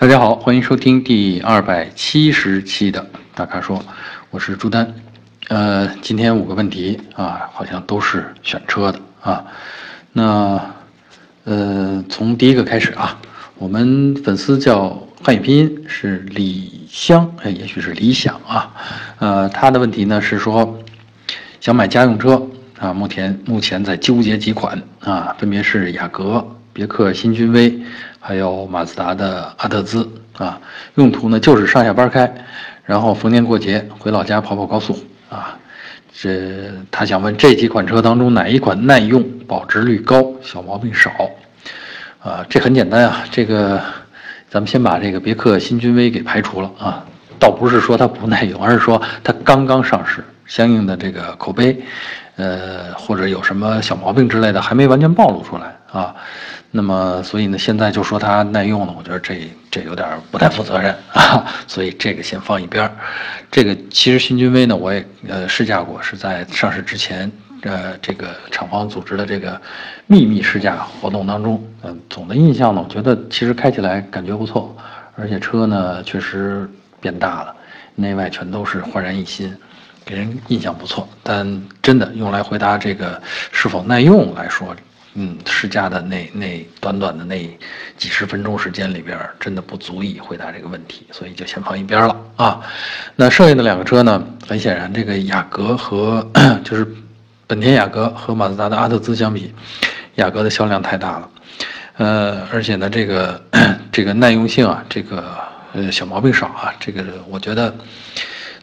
大家好，欢迎收听第二百七十期的大咖说，我是朱丹。呃，今天五个问题啊，好像都是选车的啊。那呃，从第一个开始啊，我们粉丝叫汉语拼音是李香，哎，也许是李想啊。呃，他的问题呢是说想买家用车啊，目前目前在纠结几款啊，分别是雅阁、别克新君威。还有马自达的阿特兹啊，用途呢就是上下班开，然后逢年过节回老家跑跑高速啊。这他想问这几款车当中哪一款耐用、保值率高、小毛病少？啊，这很简单啊，这个咱们先把这个别克新君威给排除了啊，倒不是说它不耐用，而是说它刚刚上市，相应的这个口碑，呃，或者有什么小毛病之类的还没完全暴露出来啊。那么，所以呢，现在就说它耐用呢，我觉得这这有点不太负责任啊，所以这个先放一边儿。这个其实新君威呢，我也呃试驾过，是在上市之前，呃，这个厂方组织的这个秘密试驾活动当中，嗯，总的印象呢，我觉得其实开起来感觉不错，而且车呢确实变大了，内外全都是焕然一新，给人印象不错。但真的用来回答这个是否耐用来说。嗯，试驾的那那短短的那几十分钟时间里边，真的不足以回答这个问题，所以就先放一边了啊。那剩下的两个车呢？很显然，这个雅阁和 就是本田雅阁和马自达的阿特兹相比，雅阁的销量太大了。呃，而且呢，这个 这个耐用性啊，这个呃小毛病少啊，这个我觉得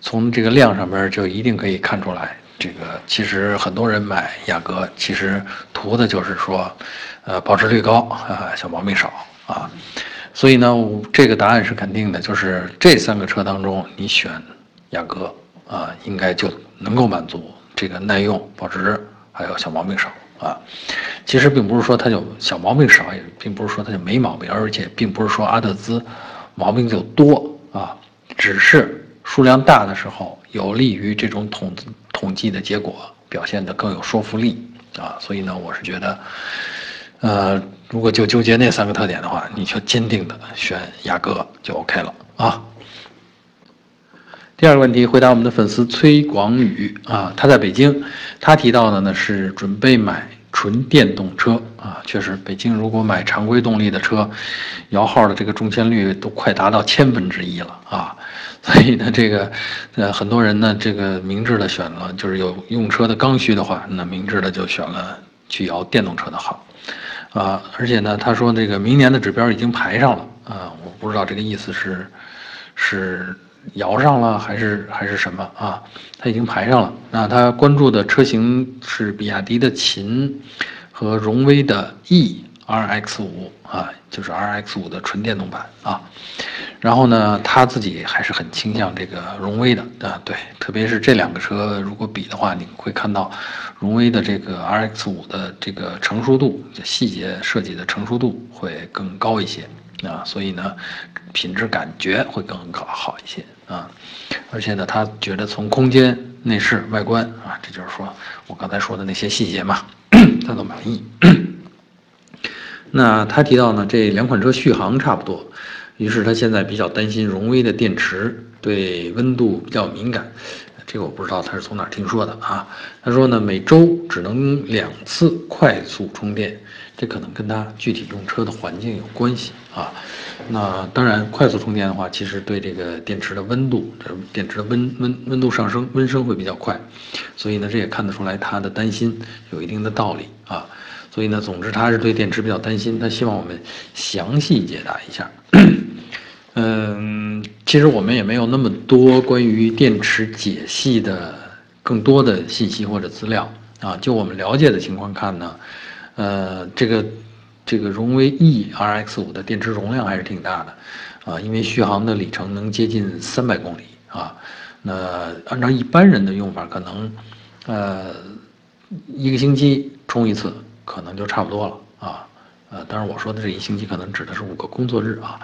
从这个量上边就一定可以看出来。这个其实很多人买雅阁，其实图的就是说，呃，保值率高啊，小毛病少啊，所以呢，这个答案是肯定的，就是这三个车当中，你选雅阁啊，应该就能够满足这个耐用、保值还有小毛病少啊。其实并不是说它就小毛病少，也并不是说它就没毛病，而且并不是说阿特兹毛病就多啊，只是数量大的时候有利于这种统。统计的结果表现得更有说服力啊，所以呢，我是觉得，呃，如果就纠结那三个特点的话，你就坚定的选雅阁就 OK 了啊。第二个问题，回答我们的粉丝崔广宇啊，他在北京，他提到的呢是准备买纯电动车啊，确实，北京如果买常规动力的车，摇号的这个中签率都快达到千分之一了啊。所以呢，这个，呃，很多人呢，这个明智的选了，就是有用车的刚需的话，那明智的就选了去摇电动车的号，啊，而且呢，他说这个明年的指标已经排上了，啊，我不知道这个意思是，是摇上了还是还是什么啊？他已经排上了，那他关注的车型是比亚迪的秦和荣威的 E。R X 五啊，就是 R X 五的纯电动版啊，然后呢，他自己还是很倾向这个荣威的啊，对，特别是这两个车如果比的话，你会看到荣威的这个 R X 五的这个成熟度、细节设计的成熟度会更高一些啊，所以呢，品质感觉会更好好一些啊，而且呢，他觉得从空间、内饰、外观啊，这就是说我刚才说的那些细节嘛，他都满意。那他提到呢，这两款车续航差不多，于是他现在比较担心荣威的电池对温度比较敏感，这个我不知道他是从哪听说的啊。他说呢，每周只能两次快速充电，这可能跟他具体用车的环境有关系啊。那当然，快速充电的话，其实对这个电池的温度，这电池的温温温度上升，温升会比较快，所以呢，这也看得出来他的担心有一定的道理啊。所以呢，总之他是对电池比较担心，他希望我们详细解答一下。嗯，其实我们也没有那么多关于电池解析的更多的信息或者资料啊。就我们了解的情况看呢，呃，这个这个荣威 E R X 五的电池容量还是挺大的啊，因为续航的里程能接近三百公里啊。那按照一般人的用法，可能呃一个星期充一次。可能就差不多了啊，呃，当然我说的这一星期可能指的是五个工作日啊，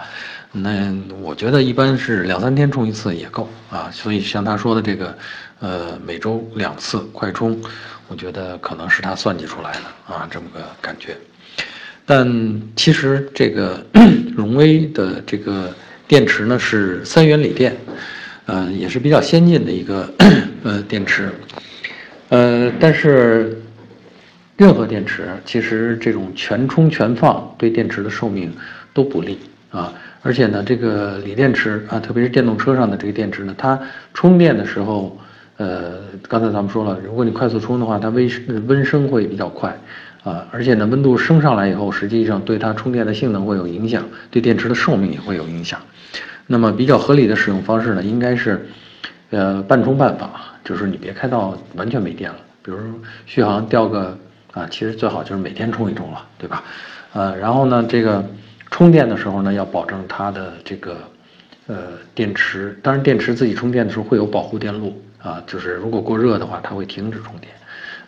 那我觉得一般是两三天充一次也够啊，所以像他说的这个，呃，每周两次快充，我觉得可能是他算计出来的啊，这么个感觉。但其实这个 荣威的这个电池呢是三元锂电，呃，也是比较先进的一个 呃电池，呃，但是任何电池其实这种全充全放对电池的寿命都不利啊，而且呢，这个锂电池啊，特别是电动车上的这个电池呢，它充电的时候，呃，刚才咱们说了，如果你快速充的话，它温温升会比较快。啊，而且呢，温度升上来以后，实际上对它充电的性能会有影响，对电池的寿命也会有影响。那么比较合理的使用方式呢，应该是，呃，半充半放，就是你别开到完全没电了，比如续航掉个啊，其实最好就是每天充一充了，对吧？呃，然后呢，这个充电的时候呢，要保证它的这个呃电池，当然电池自己充电的时候会有保护电路啊，就是如果过热的话，它会停止充电，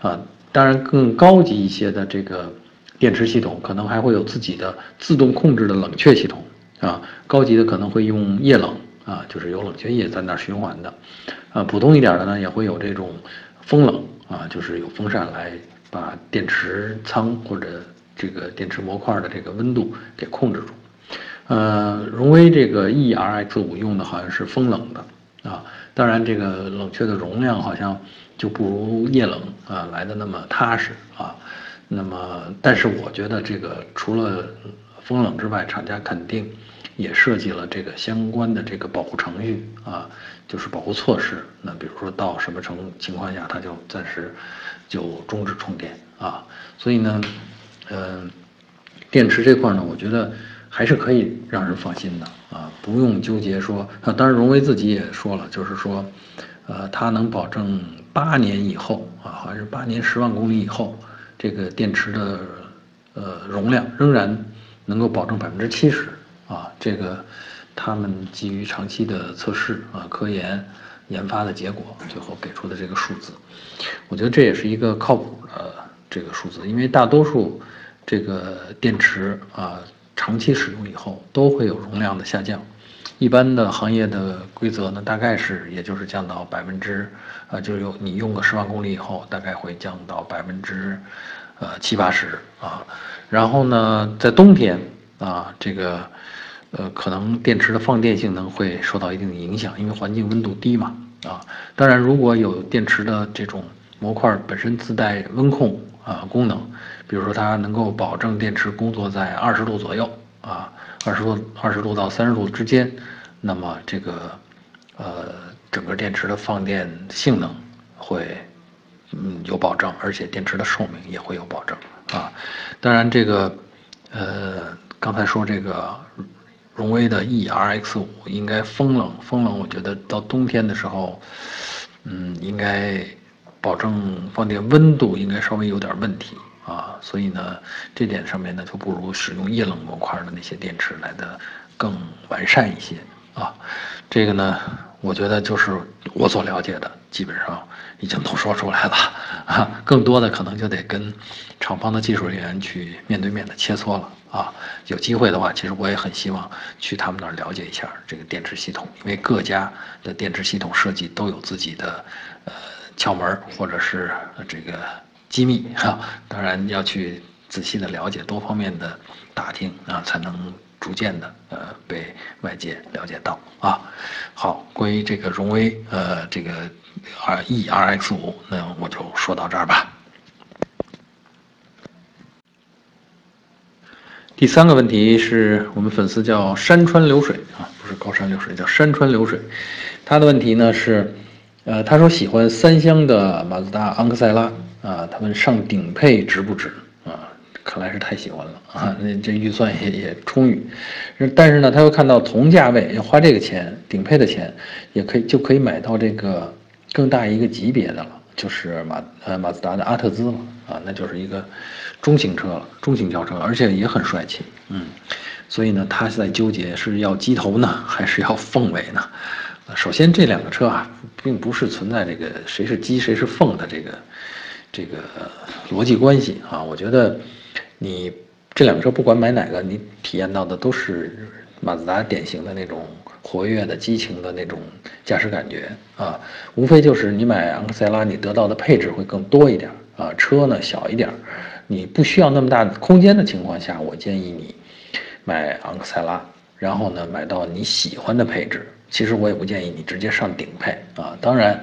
啊。当然，更高级一些的这个电池系统，可能还会有自己的自动控制的冷却系统啊。高级的可能会用液冷啊，就是有冷却液在那儿循环的。啊，普通一点的呢，也会有这种风冷啊，就是有风扇来把电池仓或者这个电池模块的这个温度给控制住。呃，荣威这个 ERX 五用的好像是风冷的啊，当然这个冷却的容量好像。就不如液冷啊来的那么踏实啊，那么但是我觉得这个除了风冷之外，厂家肯定也设计了这个相关的这个保护程序啊，就是保护措施。那比如说到什么程情况下，它就暂时就终止充电啊。所以呢，嗯，电池这块呢，我觉得还是可以让人放心的啊，不用纠结说。啊 当然，荣威自己也说了，就是说，呃，它能保证。八年以后啊，好像是八年十万公里以后，这个电池的呃容量仍然能够保证百分之七十啊。这个他们基于长期的测试啊、科研研发的结果，最后给出的这个数字，我觉得这也是一个靠谱的这个数字，因为大多数这个电池啊长期使用以后都会有容量的下降。一般的行业的规则呢，大概是也就是降到百分之，啊，就是有你用个十万公里以后，大概会降到百分之，呃七八十啊。然后呢，在冬天啊，这个，呃，可能电池的放电性能会受到一定的影响，因为环境温度低嘛啊。当然，如果有电池的这种模块本身自带温控啊功能，比如说它能够保证电池工作在二十度左右啊。二十度二十度到三十度之间，那么这个，呃，整个电池的放电性能会，嗯，有保证，而且电池的寿命也会有保证啊。当然，这个，呃，刚才说这个荣威的 ERX 五应该风冷，风冷，我觉得到冬天的时候，嗯，应该保证放电温度应该稍微有点问题。啊，所以呢，这点上面呢，就不如使用液冷模块的那些电池来的更完善一些啊。这个呢，我觉得就是我所了解的，基本上已经都说出来了啊。更多的可能就得跟厂方的技术人员去面对面的切磋了啊。有机会的话，其实我也很希望去他们那儿了解一下这个电池系统，因为各家的电池系统设计都有自己的呃窍门或者是这个。机密哈，当然要去仔细的了解多方面的打听啊，才能逐渐的呃被外界了解到啊。好，关于这个荣威呃这个 R E R X 五，那我就说到这儿吧。第三个问题是我们粉丝叫山川流水啊，不是高山流水，叫山川流水。他的问题呢是，呃，他说喜欢三厢的马自达昂克赛拉。啊，他们上顶配值不值啊？看来是太喜欢了啊！那这预算也也充裕，但是呢，他又看到同价位要花这个钱，顶配的钱，也可以就可以买到这个更大一个级别的了，就是马呃马自达的阿特兹了啊，那就是一个中型车了，中型轿车，而且也很帅气，嗯，所以呢，他在纠结是要鸡头呢，还是要凤尾呢？首先这两个车啊，并不是存在这个谁是鸡谁是凤的这个。这个逻辑关系啊，我觉得你这两个车不管买哪个，你体验到的都是马自达典型的那种活跃的、激情的那种驾驶感觉啊。无非就是你买昂克赛拉，你得到的配置会更多一点啊，车呢小一点，你不需要那么大空间的情况下，我建议你买昂克赛拉，然后呢买到你喜欢的配置。其实我也不建议你直接上顶配啊。当然，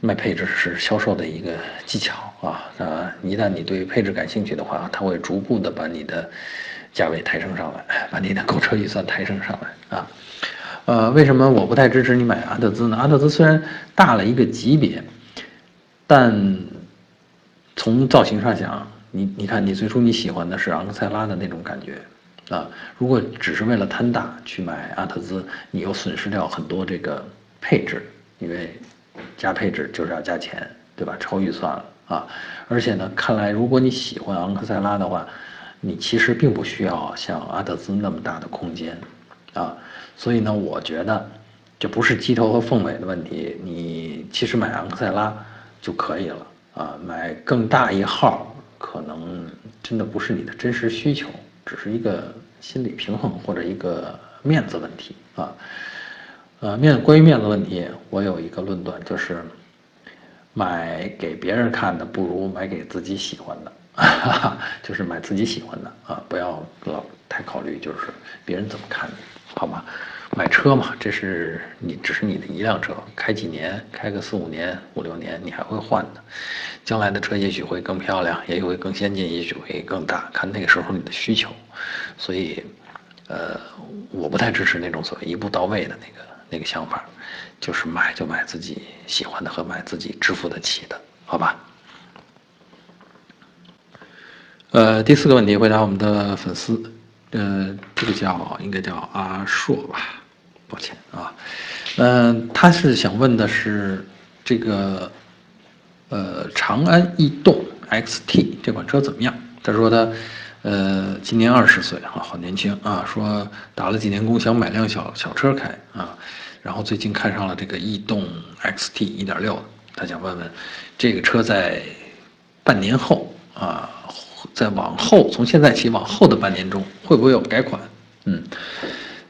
卖配置是销售的一个技巧啊。啊，一旦你对配置感兴趣的话，它会逐步的把你的价位抬升上来，把你的购车预算抬升上来啊。呃，为什么我不太支持你买阿特兹呢？阿特兹虽然大了一个级别，但从造型上讲，你你看，你最初你喜欢的是昂克赛拉的那种感觉。啊，如果只是为了贪大去买阿特兹，你又损失掉很多这个配置，因为加配置就是要加钱，对吧？超预算了啊！而且呢，看来如果你喜欢昂克赛拉的话，你其实并不需要像阿特兹那么大的空间啊。所以呢，我觉得这不是机头和凤尾的问题，你其实买昂克赛拉就可以了啊。买更大一号，可能真的不是你的真实需求。只是一个心理平衡或者一个面子问题啊，呃，面关于面子问题，我有一个论断，就是买给别人看的不如买给自己喜欢的，就是买自己喜欢的啊，不要老太考虑就是别人怎么看你，好吗？买车嘛，这是你只是你的一辆车，开几年，开个四五年、五六年，你还会换的。将来的车也许会更漂亮，也许会更先进，也许会更大，看那个时候你的需求。所以，呃，我不太支持那种所谓一步到位的那个那个想法，就是买就买自己喜欢的和买自己支付得起的，好吧？呃，第四个问题回答我们的粉丝，呃，这个叫应该叫阿硕吧。抱歉啊，嗯，他是想问的是这个，呃，长安逸动 XT 这款车怎么样？他说他，呃，今年二十岁啊，好年轻啊，说打了几年工想买辆小小车开啊，然后最近看上了这个逸动 XT 一点六，他想问问这个车在半年后啊，在往后从现在起往后的半年中会不会有改款？嗯。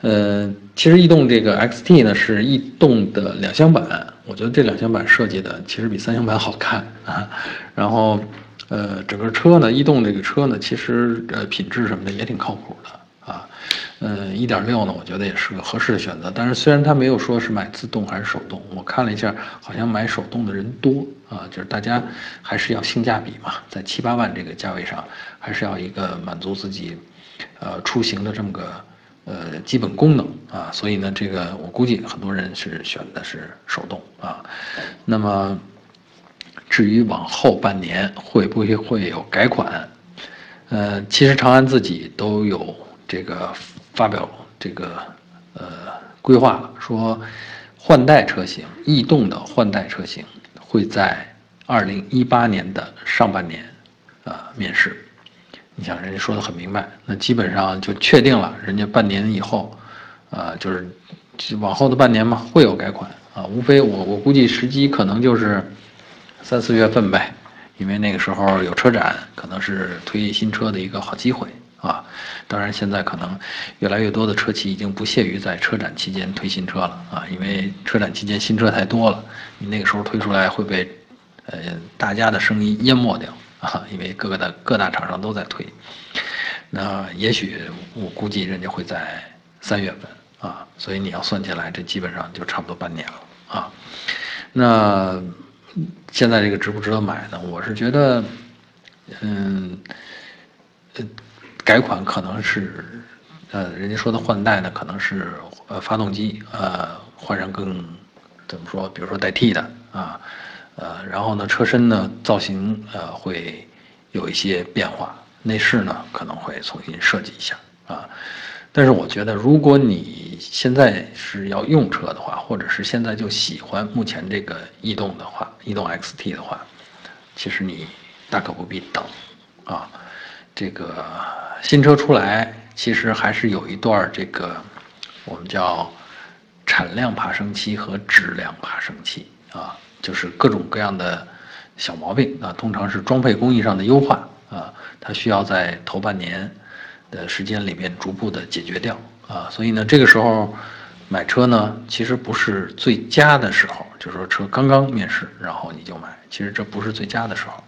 呃，其实逸动这个 XT 呢是逸动的两厢版，我觉得这两厢版设计的其实比三厢版好看啊。然后，呃，整个车呢，逸动这个车呢，其实呃品质什么的也挺靠谱的啊。呃，一点六呢，我觉得也是个合适的选择。但是虽然它没有说是买自动还是手动，我看了一下，好像买手动的人多啊，就是大家还是要性价比嘛，在七八万这个价位上，还是要一个满足自己，呃，出行的这么个。呃，基本功能啊，所以呢，这个我估计很多人是选的是手动啊。那么，至于往后半年会不会会有改款？呃，其实长安自己都有这个发表这个呃规划了，说换代车型，逸动的换代车型会在二零一八年的上半年啊面世。你想，人家说的很明白，那基本上就确定了，人家半年以后，啊，就是往后的半年嘛，会有改款啊，无非我我估计时机可能就是三四月份呗，因为那个时候有车展，可能是推新车的一个好机会啊。当然，现在可能越来越多的车企已经不屑于在车展期间推新车了啊，因为车展期间新车太多了，你那个时候推出来会被呃大家的声音淹没掉。啊，因为各个的各大厂商都在推，那也许我估计人家会在三月份啊，所以你要算起来，这基本上就差不多半年了啊。那现在这个值不值得买呢？我是觉得，嗯，呃，改款可能是，呃，人家说的换代呢，可能是呃发动机呃换上更怎么说，比如说代替的啊。呃，然后呢，车身呢造型呃会有一些变化，内饰呢可能会重新设计一下啊。但是我觉得，如果你现在是要用车的话，或者是现在就喜欢目前这个逸动的话，逸动 XT 的话，其实你大可不必等啊。这个新车出来，其实还是有一段这个我们叫产量爬升期和质量爬升期啊。就是各种各样的小毛病啊，通常是装配工艺上的优化啊，它需要在头半年的时间里面逐步的解决掉啊，所以呢，这个时候买车呢，其实不是最佳的时候，就是说车刚刚面世，然后你就买，其实这不是最佳的时候，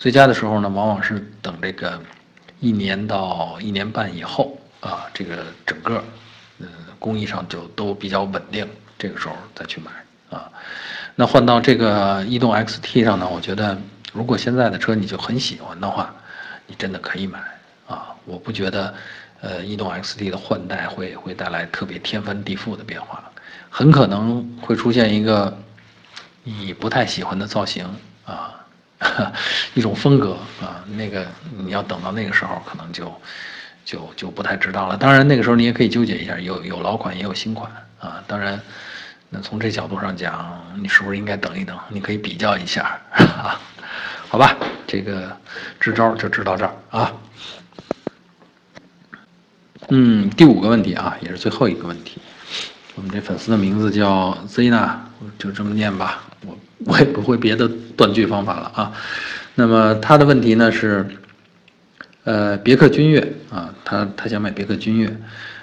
最佳的时候呢，往往是等这个一年到一年半以后啊，这个整个嗯工艺上就都比较稳定，这个时候再去买啊。那换到这个逸动 XT 上呢，我觉得如果现在的车你就很喜欢的话，你真的可以买啊。我不觉得呃逸动 XT 的换代会会带来特别天翻地覆的变化，很可能会出现一个你不太喜欢的造型啊。一种风格啊，那个你要等到那个时候，可能就就就不太知道了。当然，那个时候你也可以纠结一下，有有老款也有新款啊。当然，那从这角度上讲，你是不是应该等一等？你可以比较一下啊。好吧，这个支招就支到这儿啊。嗯，第五个问题啊，也是最后一个问题。我们这粉丝的名字叫 Zina，就这么念吧。我我也不会别的断句方法了啊。那么他的问题呢是，呃，别克君越啊，他他想买别克君越，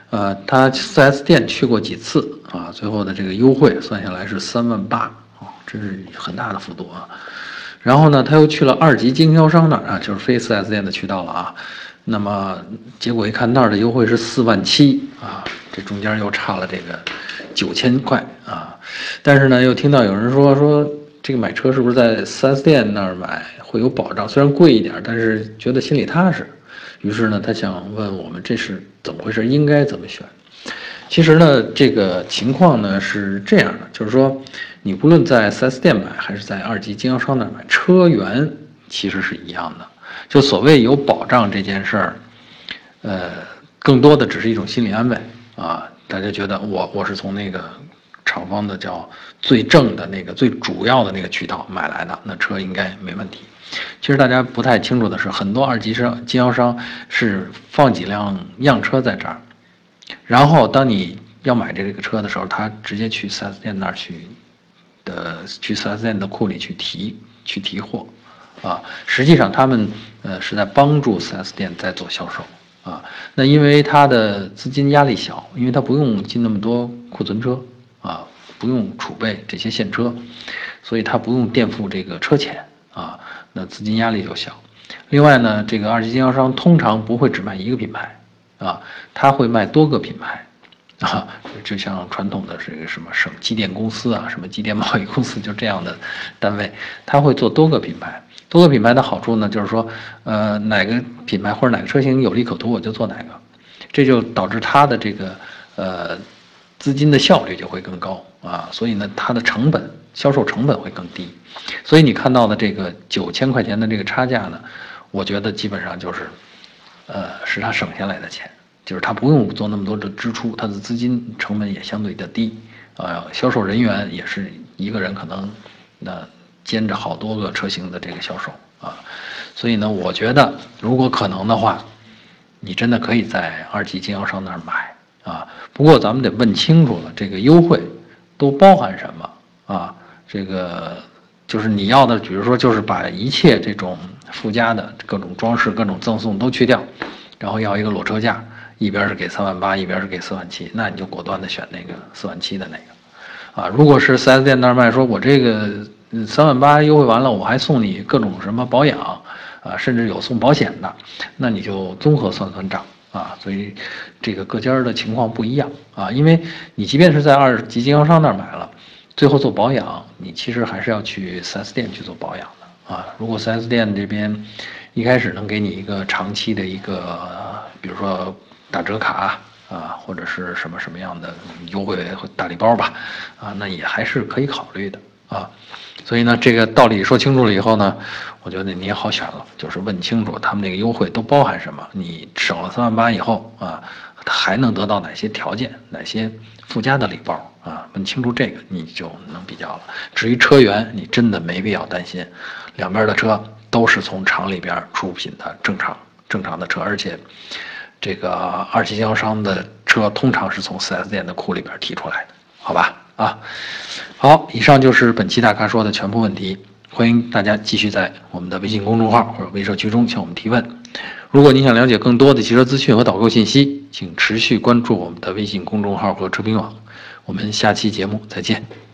呃，他 4S 店去过几次啊？最后的这个优惠算下来是三万八啊，这是很大的幅度啊。然后呢，他又去了二级经销商那儿啊，就是非 4S 店的渠道了啊。那么结果一看那儿的优惠是四万七啊，这中间又差了这个九千块啊。但是呢，又听到有人说说。这个买车是不是在 4S 店那儿买会有保障？虽然贵一点，但是觉得心里踏实。于是呢，他想问我们这是怎么回事，应该怎么选？其实呢，这个情况呢是这样的，就是说，你不论在 4S 店买还是在二级经销商那儿买，车源其实是一样的。就所谓有保障这件事儿，呃，更多的只是一种心理安慰啊。大家觉得我我是从那个。厂方的叫最正的那个最主要的那个渠道买来的，那车应该没问题。其实大家不太清楚的是，很多二级商经销商是放几辆样车在这儿，然后当你要买这个车的时候，他直接去 4S 店那儿去的，去 4S 店的库里去提去提货，啊，实际上他们呃是在帮助 4S 店在做销售啊。那因为他的资金压力小，因为他不用进那么多库存车。不用储备这些现车，所以他不用垫付这个车钱啊，那资金压力就小。另外呢，这个二级经销商通常不会只卖一个品牌啊，他会卖多个品牌啊，就像传统的这个什么省机电公司啊，什么机电贸易公司就这样的单位，他会做多个品牌。多个品牌的好处呢，就是说，呃，哪个品牌或者哪个车型有利可图，我就做哪个，这就导致他的这个呃。资金的效率就会更高啊，所以呢，它的成本销售成本会更低，所以你看到的这个九千块钱的这个差价呢，我觉得基本上就是，呃，是他省下来的钱，就是他不用做那么多的支出，他的资金成本也相对的低，啊，销售人员也是一个人可能那兼着好多个车型的这个销售啊，所以呢，我觉得如果可能的话，你真的可以在二级经销商那儿买。啊，不过咱们得问清楚了，这个优惠都包含什么啊？这个就是你要的，比如说就是把一切这种附加的各种装饰、各种赠送都去掉，然后要一个裸车价，一边是给三万八，一边是给四万七，那你就果断的选那个四万七的那个。啊，如果是四 S 店那儿卖，说我这个三万八优惠完了，我还送你各种什么保养啊，甚至有送保险的，那你就综合算算账。啊，所以这个各家的情况不一样啊，因为你即便是在二级经销商那儿买了，最后做保养，你其实还是要去 4S 店去做保养的啊。如果 4S 店这边一开始能给你一个长期的一个，比如说打折卡啊，或者是什么什么样的优惠大礼包吧，啊，那也还是可以考虑的啊。所以呢，这个道理说清楚了以后呢。我觉得你也好选了，就是问清楚他们那个优惠都包含什么，你省了三万八以后啊，还能得到哪些条件，哪些附加的礼包啊？问清楚这个，你就能比较了。至于车源，你真的没必要担心，两边的车都是从厂里边出品的正常正常的车，而且这个二级经销商的车通常是从 4S 店的库里边提出来的，好吧？啊，好，以上就是本期大咖说的全部问题。欢迎大家继续在我们的微信公众号或者微社区中向我们提问。如果您想了解更多的汽车资讯和导购信息，请持续关注我们的微信公众号和车评网。我们下期节目再见。